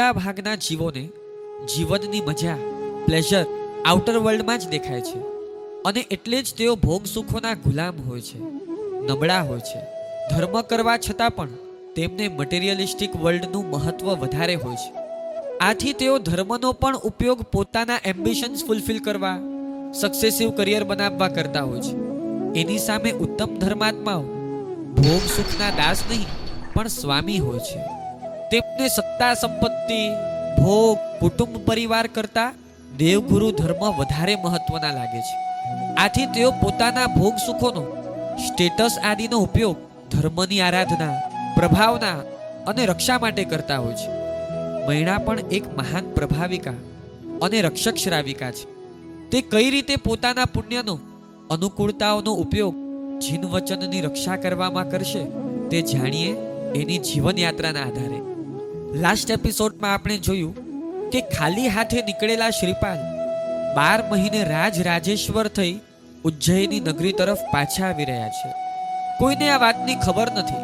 મોટા ભાગના જીવોને જીવનની મજા પ્લેઝર આઉટર વર્લ્ડમાં જ દેખાય છે. અને એટલે જ તેઓ ભોગ સુખોના ગુલામ હોય છે, નબળા હોય છે. ધર્મ કરવા છતાં પણ તેમને મટીરિયલિસ્ટિક વર્લ્ડનું મહત્વ વધારે હોય છે. આથી તેઓ ધર્મનો પણ ઉપયોગ પોતાના એમ્બિશન્સ ફૂલફિલ કરવા સક્સેસિવ કરિયર બનાવવા કરતા હોય છે. એની સામે ઉત્તમ ધર્માત્માઓ ભોગ સુખના દાસ નહીં, પણ સ્વામી હોય છે. તેમને સત્તા સંપત્તિ, ભોગ, કુટુંબ, પરિવાર કરતા દેવગુરુ ધર્મ વધારે મહત્વના લાગે છે. આથી તેઓ પોતાના ભોગ સુખોનો, સ્ટેટસ આદિનો ઉપયોગ ધર્મની આરાધના, પ્રભાવના અને રક્ષા માટે કરતા હોય છે. મૈણા પણ એક મહાન પ્રભાવિકા અને રક્ષક શ્રાવિકા છે. તે કઈ રીતે પોતાના પુણ્યનો, અનુકૂળતાઓનો ઉપયોગ જીન વચનની રક્ષા કરવામાં કરશે, તે જાણીએ એની જીવનયાત્રાના આધારે. લાસ્ટ એપિસોડમાં આપણે જોયું કે ખાલી હાથે નીકળેલા શ્રીપાલ બાર મહિને રાજ રાજેશ્વર થઈ ઉજ્જૈની નગરી તરફ પાછા આવી રહ્યા છે. કોઈને આ વાતની ખબર નથી.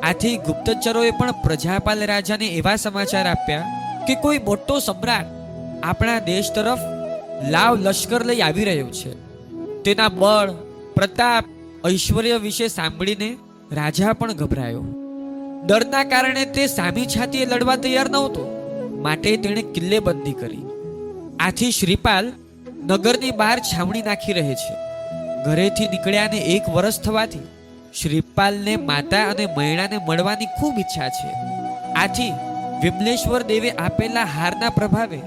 આથી ગુપ્તચરોએ પણ પ્રજાપાલ રાજાને એવા સમાચાર આપ્યા કે કોઈ મોટો સમ્રાટ આપણા દેશ તરફ લાવ લશ્કર લઈ આવી રહ્યો છે. તેના બળ, પ્રતાપ, ઐશ્વર્ય વિશે સાંભળીને રાજા પણ ગભરાયો. ડરના કારણે તે સામી છાતીએ લડવા તૈયાર નહોતો. માટે તેણે કિલ્લેબંધી કરી. આથી શ્રીપાલ નગરની બહાર છાવણી નાખી રહે છે. ઘરેથી નીકળ્યાને એક વર્ષ થવાથી શ્રીપાલને માતા અને મૈણાને મળવાની ખૂબ ઈચ્છા છે. આથી વિમલેશ્વર દેવે આપેલા હારના પ્રભાવે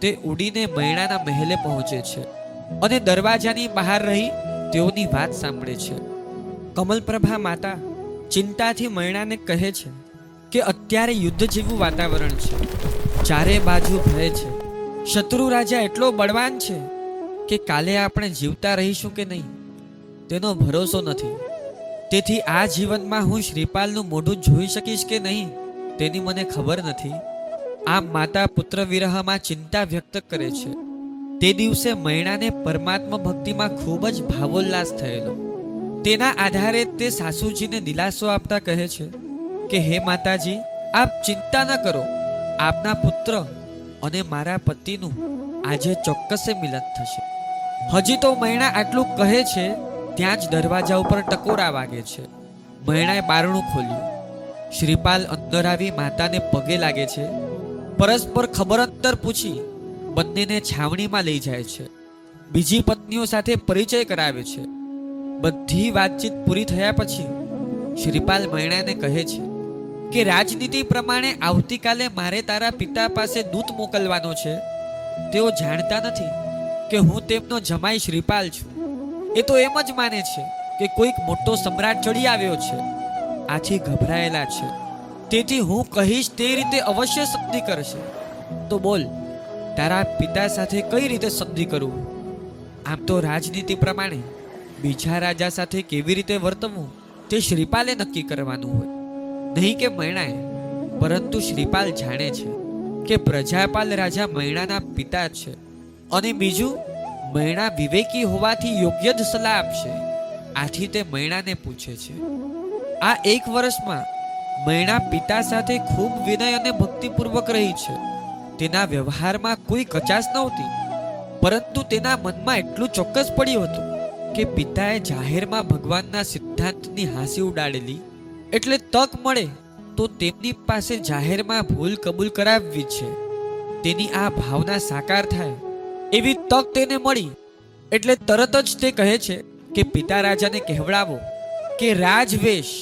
તે ઉડીને મૈણાના મહેલે પહોંચે છે અને દરવાજાની બહાર રહી તેઓની વાત સાંભળે છે. કમલપ્રભા માતા ચિંતાથી મૈણાને કહે છે કે અત્યારે યુદ્ધ જેવું વાતાવરણ છે. ચારે બાજુ ભય છે. શત્રુ રાજા એટલો બળવાન છે કે કાલે આપણે જીવતા રહીશું કે નહીં, તેનો ભરોસો નથી. તેથી આ જીવનમાં હું શ્રીપાલનું મોઢું જોઈ શકીશ કે નહીં, તેની મને ખબર નથી. આમ માતા પુત્ર વિરહમાં ચિંતા વ્યક્ત કરે છે. તે દિવસે મૈણાને પરમાત્મા ભક્તિમાં ખૂબ જ ભાવોલ્લાસ થયેલો. તેના આધારે તે સાસુજીને દિલાસો આપતા કહે છે કે, હે માતાજી, આપ ચિંતા ન કરો. આપના પુત્ર અને મારા પતિનું આજે ચોક્કસે મિલન થશે. હજી તો મૈણા આટલું કહે છે, ત્યાં જ દરવાજા ઉપર ટકોરા વાગે છે. મૈણાએ બારણું ખોલ્યું. શ્રીપાલ અંદર આવી માતાને પગે લાગે છે. પરસ્પર ખબર અંતર પૂછી બંનેને છાવણીમાં લઈ જાય છે. બીજી પત્નીઓ સાથે પરિચય કરાવે છે. બધી વાતચીત પૂરી થયા પછી શ્રીપાલ મૈણાને કહે છે કે રાજનીતિ પ્રમાણે આવતીકાલે મારે તારા પિતા પાસે દૂત મોકલવાનો છે. તેઓ જાણતા નથી કે હું તેમનો જમાઈ શ્રીપાલ છું. એ તો એમ જ માને છે કે કોઈક મોટો સમ્રાટ ચડી આવ્યો છે. આથી ગભરાયેલા છે. તેથી હું કહીશ તે રીતે અવશ્ય સંધિ કરશે. તો બોલ, તારા પિતા સાથે કઈ રીતે સંધિ કરવું આમ તો રાજનીતિ પ્રમાણે બીજા રાજા સાથે કેવી રીતે વર્તવું તે શ્રીપાલે નક્કી કરવાનું હોય. નહીં કે મૈણાએ, પરંતુ શ્રીપાલ જાણે છે કે પ્રજાપાલ રાજા મૈણાના પિતા છે અને બીજું, મૈણા વિવેકી હોવાથી યોગ્ય જ સલાહ આપશે. આથી તે મૈણાને પૂછે છે, આ એક વર્ષમાં મૈણા પિતા સાથે ખૂબ વિનય અને ભક્તિપૂર્વક રહી છે. તેના વ્યવહારમાં કોઈ કચાશ નહોતી, પરંતુ તેના મનમાં એટલું ચોક્કસ પડ્યું હતું કે પિતાએ જાહેરમાં ભગવાનના સિદ્ધાંતની હાંસી ઉડાડેલી? એટલે તક મળે તો તેમની પાસે જાહેરમાં ભૂલ કબૂલ કરાવવી છે. તેની આ ભાવના સાકાર થાય એવી તક તેને મળી. એટલે તરત જ તે કહે છે કે પિતા રાજાને કહેવડાવો કે રાજવેશ,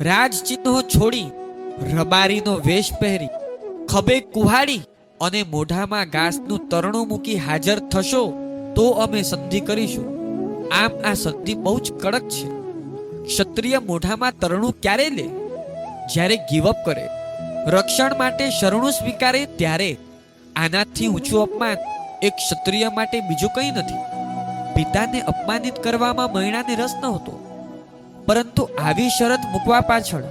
રાજચિહ્નો છોડી, રબારીનો વેશ પહેરી, ખભે કુહાડી અને મોઢામાં ઘાસનું તરણું મૂકી હાજર થશો તો અમે સંધિ કરીશું. આમ આ સંધિ બહુ જ કડક છે. ક્ષત્રિય મોઢામાં તરણું ક્યારે લે? જ્યારે ગીવઅપ કરે. રક્ષણ માટે શરણું સ્વીકારે ત્યારે. આનાથી ઊંચું અપમાન એક ક્ષત્રિય માટે બીજું કંઈ નથી. પિતાને અપમાનિત કરવામાં મૈણાને રસ નહોતો. પરંતુ આવી શરત મૂકવા પાછળ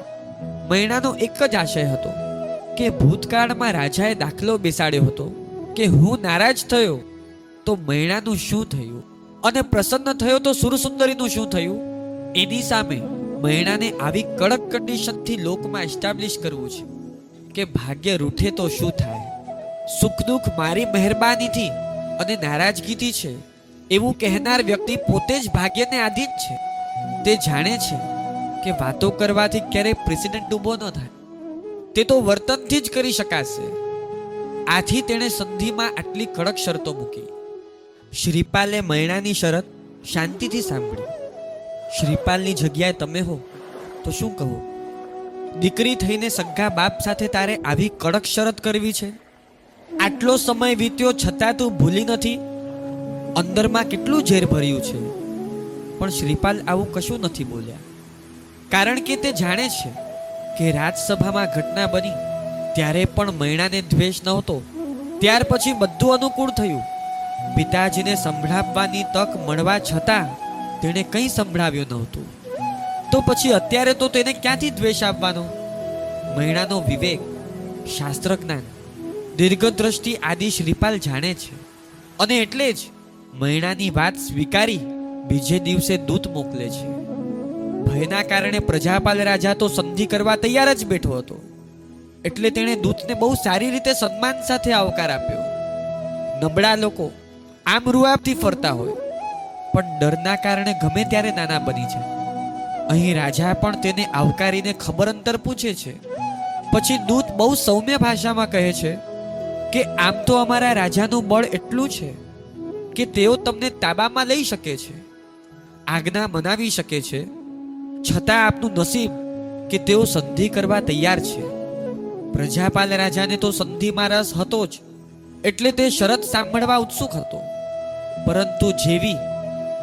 મૈણાનો એક જ આશય હતો કે ભૂતકાળમાં રાજાએ દાખલો બેસાડ્યો હતો કે હું નારાજ થયો તો મૈણાનું શું થયું? અને પ્રસન્ન થયો તો સુરસુંદરીનું શું થયું? એની સામે મૈણાને આવી કડક કન્ડિશનથી લોકમાં એસ્ટાબ્લિશ કરવું છે કે ભાગ્ય રૂઠે તો શું થાય? સુખ દુઃખ મારી મહેરબાનીથી અને નારાજગીથી છે એવું કહેનાર વ્યક્તિ પોતે જ ભાગ્યને આધીન છે. તે જાણે છે કે વાતો કરવાથી ક્યારેય પ્રેસિડેન્ટ ઊભો ન થાય. તે તો વર્તનથી જ કરી શકાશે. આથી તેણે સંધિમાં આટલી કડક શરતો મૂકી. શ્રીપાલે મૈણાની શરત શાંતિથી સાંભળી. શ્રીપાલની જગ્યાએ તમે હો, તો શું કહો? દીકરી થઈને સગા બાપ સાથે તારે આવી કડક શરત કરવી છે? આટલો સમય વીત્યો છતાં તું ભૂલી નથી? અંદરમાં કેટલું ઝેર ભર્યું છે? પણ શ્રીપાલ આવું કશું નથી બોલ્યા. કારણ કે તે જાણે છે કે રાજસભામાં ઘટના બની, ત્યારે પણ મૈણાને દ્વેષ નહોતો. ત્યાર પછી બધું અનુકૂળ થયું. પિતાજીને સંભળાવવાની તક મળવા છતાં તેણે કંઈ સંભળાવ્યું નહોતું. તો પછી અત્યારે તો તેને ક્યાંથી દ્વેષ આપવાનો? મહિણાનો વિવેક શાસ્ત્ર જ્ઞાન દીર્ઘદ્રષ્ટિ આદિ શ્રીપાલ જાણે છે. અને એટલે જ મહિણાની વાત સ્વીકારી બીજે દિવસે દૂત મોકલે છે. ભયના કારણે પ્રજાપાલ રાજા તો સંધિ કરવા તૈયાર જ બેઠો હતો. એટલે તેણે દૂતને બહુ સારી રીતે સન્માન સાથે આવકાર આપ્યો. નબળા લોકો આમ રૂઆબથી ફરતા હોય. પણ ડરના કારણે ગમે ત્યારે નાના બની જાય. અહીં રાજા પણ તેને આવકારીને ખબર અંતર પૂછે છે. પછી દૂત બહુ સૌમ્ય ભાષામાં કહે છે કે, આમ તો અમારા રાજાનું બળ એટલું છે કે તેઓ તમને તાબામાં લઈ શકે છે, આજ્ઞા મનાવી શકે છે, છતાં આપનું નસીબ કે તેઓ સંધિ કરવા તૈયાર છે. પ્રજાપાલ રાજાને તો સંધિમાં રસ હતો જ, એટલે તે શરત સાંભળવા ઉત્સુક હતો. પરંતુ જેવી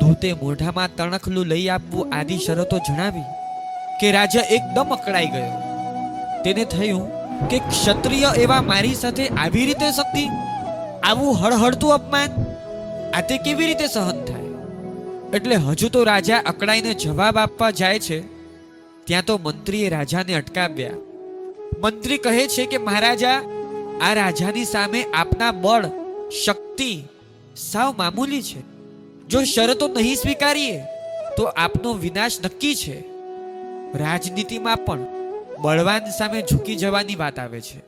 દૂતે મોઢામાં તણખલું લઈ આપવું આદિ શરતો જણાવી કે રાજા એકદમ અકળાઈ ગયો. તેને થયું કે ક્ષત્રિય એવા મારી સાથે આવી રીતે શક્તિ, આવું હળહળતું અપમાન આ તે કેવી રીતે સહન થાય? એટલે હજુ તો રાજા અકળાઈને જવાબ આપવા જાય છે, ત્યાં તો મંત્રીએ રાજાને અટકાવ્યા. મંત્રી કહે છે કે, મહારાજા, આ રાજાની સામે આપના બળ, શક્તિ સાવ મામૂલી છે. જો શરતો નહીં સ્વીકારીએ, તો આપનો વિનાશ નક્કી છે. રાજનીતિમાં પણ બળવાન સામે ઝૂકી જવાની વાત આવે છે.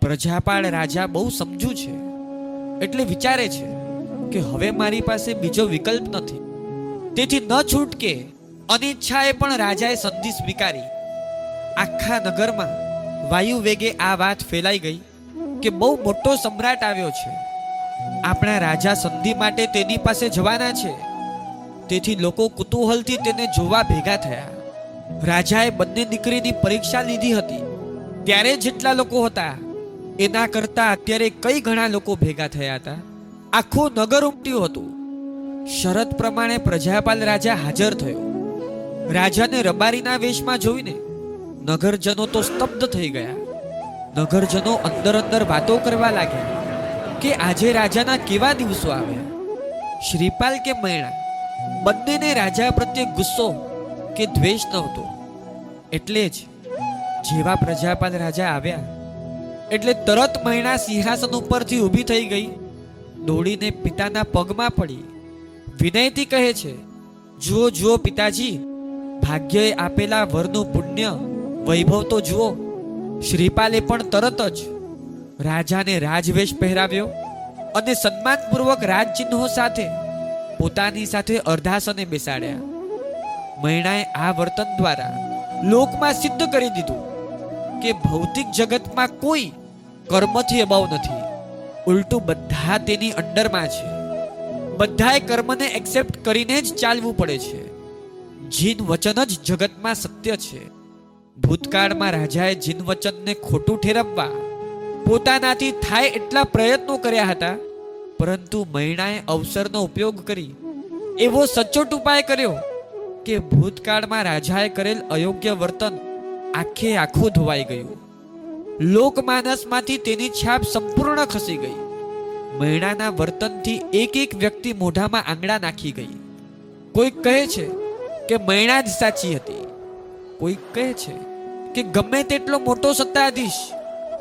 પ્રજાપાળ રાજા બહુ સમજુ છે. એટલે વિચારે છે કે હવે મારી પાસે બીજો વિકલ્પ નથી. તેથી ન છૂટકે અનિચ્છાએ પણ રાજાએ સંધિ સ્વીકારી. આખા નગરમાં વાયુ વેગે આ વાત ફેલાઈ ગઈ કે બહુ મોટો સમ્રાટ આવ્યો છે. આપણા રાજા સંધિ માટે તેની પાસે જવાના છે. તેથી લોકો કુતૂહલથી તેને જોવા ભેગા થયા. રાજાએ બંને દીકરીની પરીક્ષા લીધી હતી. ત્યારે જેટલા લોકો હતા, એના કરતા અત્યારે કઈ ઘણા લોકો ભેગા થયા હતા? આખું નગર ઉમટ્યું હતું. શરત પ્રમાણે પ્રજાપાલ રાજા હાજર થયો. રાજાને રબારીના વેશમાં જોઈને નગરજનો તો સ્તબ્ધ થઈ ગયા. નગરજનો અંદર અંદર વાતો કરવા લાગ્યા. કે આજે રાજાના કેવા દિવસો આવ્યા શ્રીપાલ કે મૈણા? બંનેને રાજા પ્રત્યે ગુસ્સો કે દ્વેષ નહોતો. એટલે જ જેવા પ્રજાપાલ રાજા આવ્યા, એટલે તરત મૈણા સિંહાસન ઉપરથી ઊભી થઈ ગઈ, દોડીને પિતાના પગમાં પડી. વિનયથી કહે છે, જુઓ જુઓ પિતાજી ભાગ્યએ આપેલા વરનું પુણ્ય વૈભવ તો જુઓ. શ્રીપાલે પણ તરત જ રાજાને રાજવેશ પહેરાવ્યો અને સન્માનપૂર્વક રાજચિહ્નો સાથે પોતાની સાથે અર્ધાસને બેસાડ્યા. મૈણાએ આ વર્તન દ્વારા લોકમાં સિદ્ધ કરી દીધું કે ભૌતિક જગતમાં કોઈ કર્મથી અભાવ નથી. ઉલટું બધા તેની અંડરમાં છે. બધાએ કર્મને એક્સેપ્ટ કરીને જ ચાલવું પડે છે. જીન વચન જ જગતમાં સત્ય છે. ભૂતકાળમાં રાજાએ જીન વચનને ખોટું ઠેરવવા પોતાનાથી થાય એટલા પ્રયત્નો કર્યા હતા, પરંતુ મૈણાએ અવસરનો ઉપયોગ કરી એવો સચોટ ઉપાય કર્યો કે ભૂતકાળમાં રાજાએ કરેલ અયોગ્ય વર્તન આખે આખું ધોવાઈ ગયું. લોકમાનસમાંથી તેની છાપ સંપૂર્ણ ખસી ગઈ. મૈણાના વર્તનથી એક એક વ્યક્તિ મોઢામાં આંગળા નાખી ગઈ. કોઈક કહે છે કે મૈણા જ સાચી હતી. કોઈક કહે છે કે ગમે તેટલો મોટો સત્તાધીશ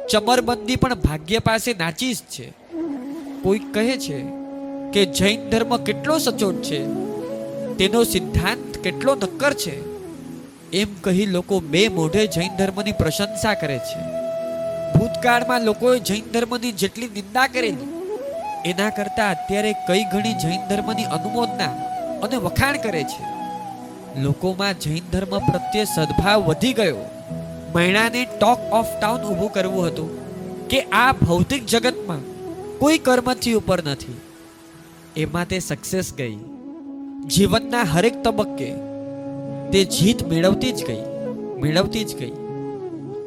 ચમરબંધી પણ ભાગ્ય પાસે નાચી જ છે. કોઈ કહે છે કે જૈન ધર્મ કેટલો સચોટ છે? તેનો સિદ્ધાંત કેટલો નક્કર છે? એમ કહી લોકો બે મોઢે જૈન ધર્મની પ્રશંસા કરે છે. ભૂતકાળમાં લોકોએ જૈન ધર્મની જેટલી નિંદા કરેલી, એના કરતાં અત્યારે કઈ ઘણી જૈન ધર્મની અનુમોદના અને વખાણ કરે છે? લોકોમાં જૈન ધર્મ પ્રત્યે સદભાવ વધી ગયો. મહિણાને ટોક ઓફ ટાઉન ઊભું કરવું હતું કે આ ભૌતિક જગતમાં કોઈ કર્મથી ઉપર નથી. એમાં તે સક્સેસ ગઈ. જીવનના હરેક તબક્કે તે જીત મેળવતી જ ગઈ, મેળવતી જ ગઈ.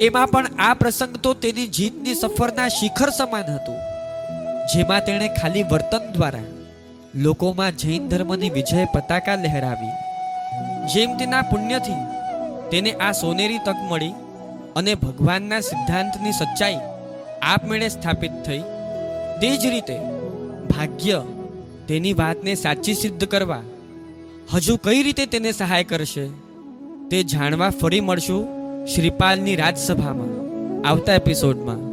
એમાં પણ આ પ્રસંગ તો તેની જીતની સફરના શિખર સમાન હતું, જેમાં તેણે ખાલી વર્તન દ્વારા લોકોમાં જૈન ધર્મની વિજય પતાકા લહેરાવી. જેમ તેના પુણ્યથી તેને આ સોનેરી તક મળી અને ભગવાનના સિદ્ધાંતની સચ્ચાઈ આપમેળે સ્થાપિત થઈ. તે જ રીતે ભાગ્ય તેની વાતને સાચી સિદ્ધ કરવા હજુ કઈ રીતે તેને સહાય કરશે તે જાણવા ફરી મળશું શ્રીપાલની રાજસભામાં આવતા એપિસોડમાં.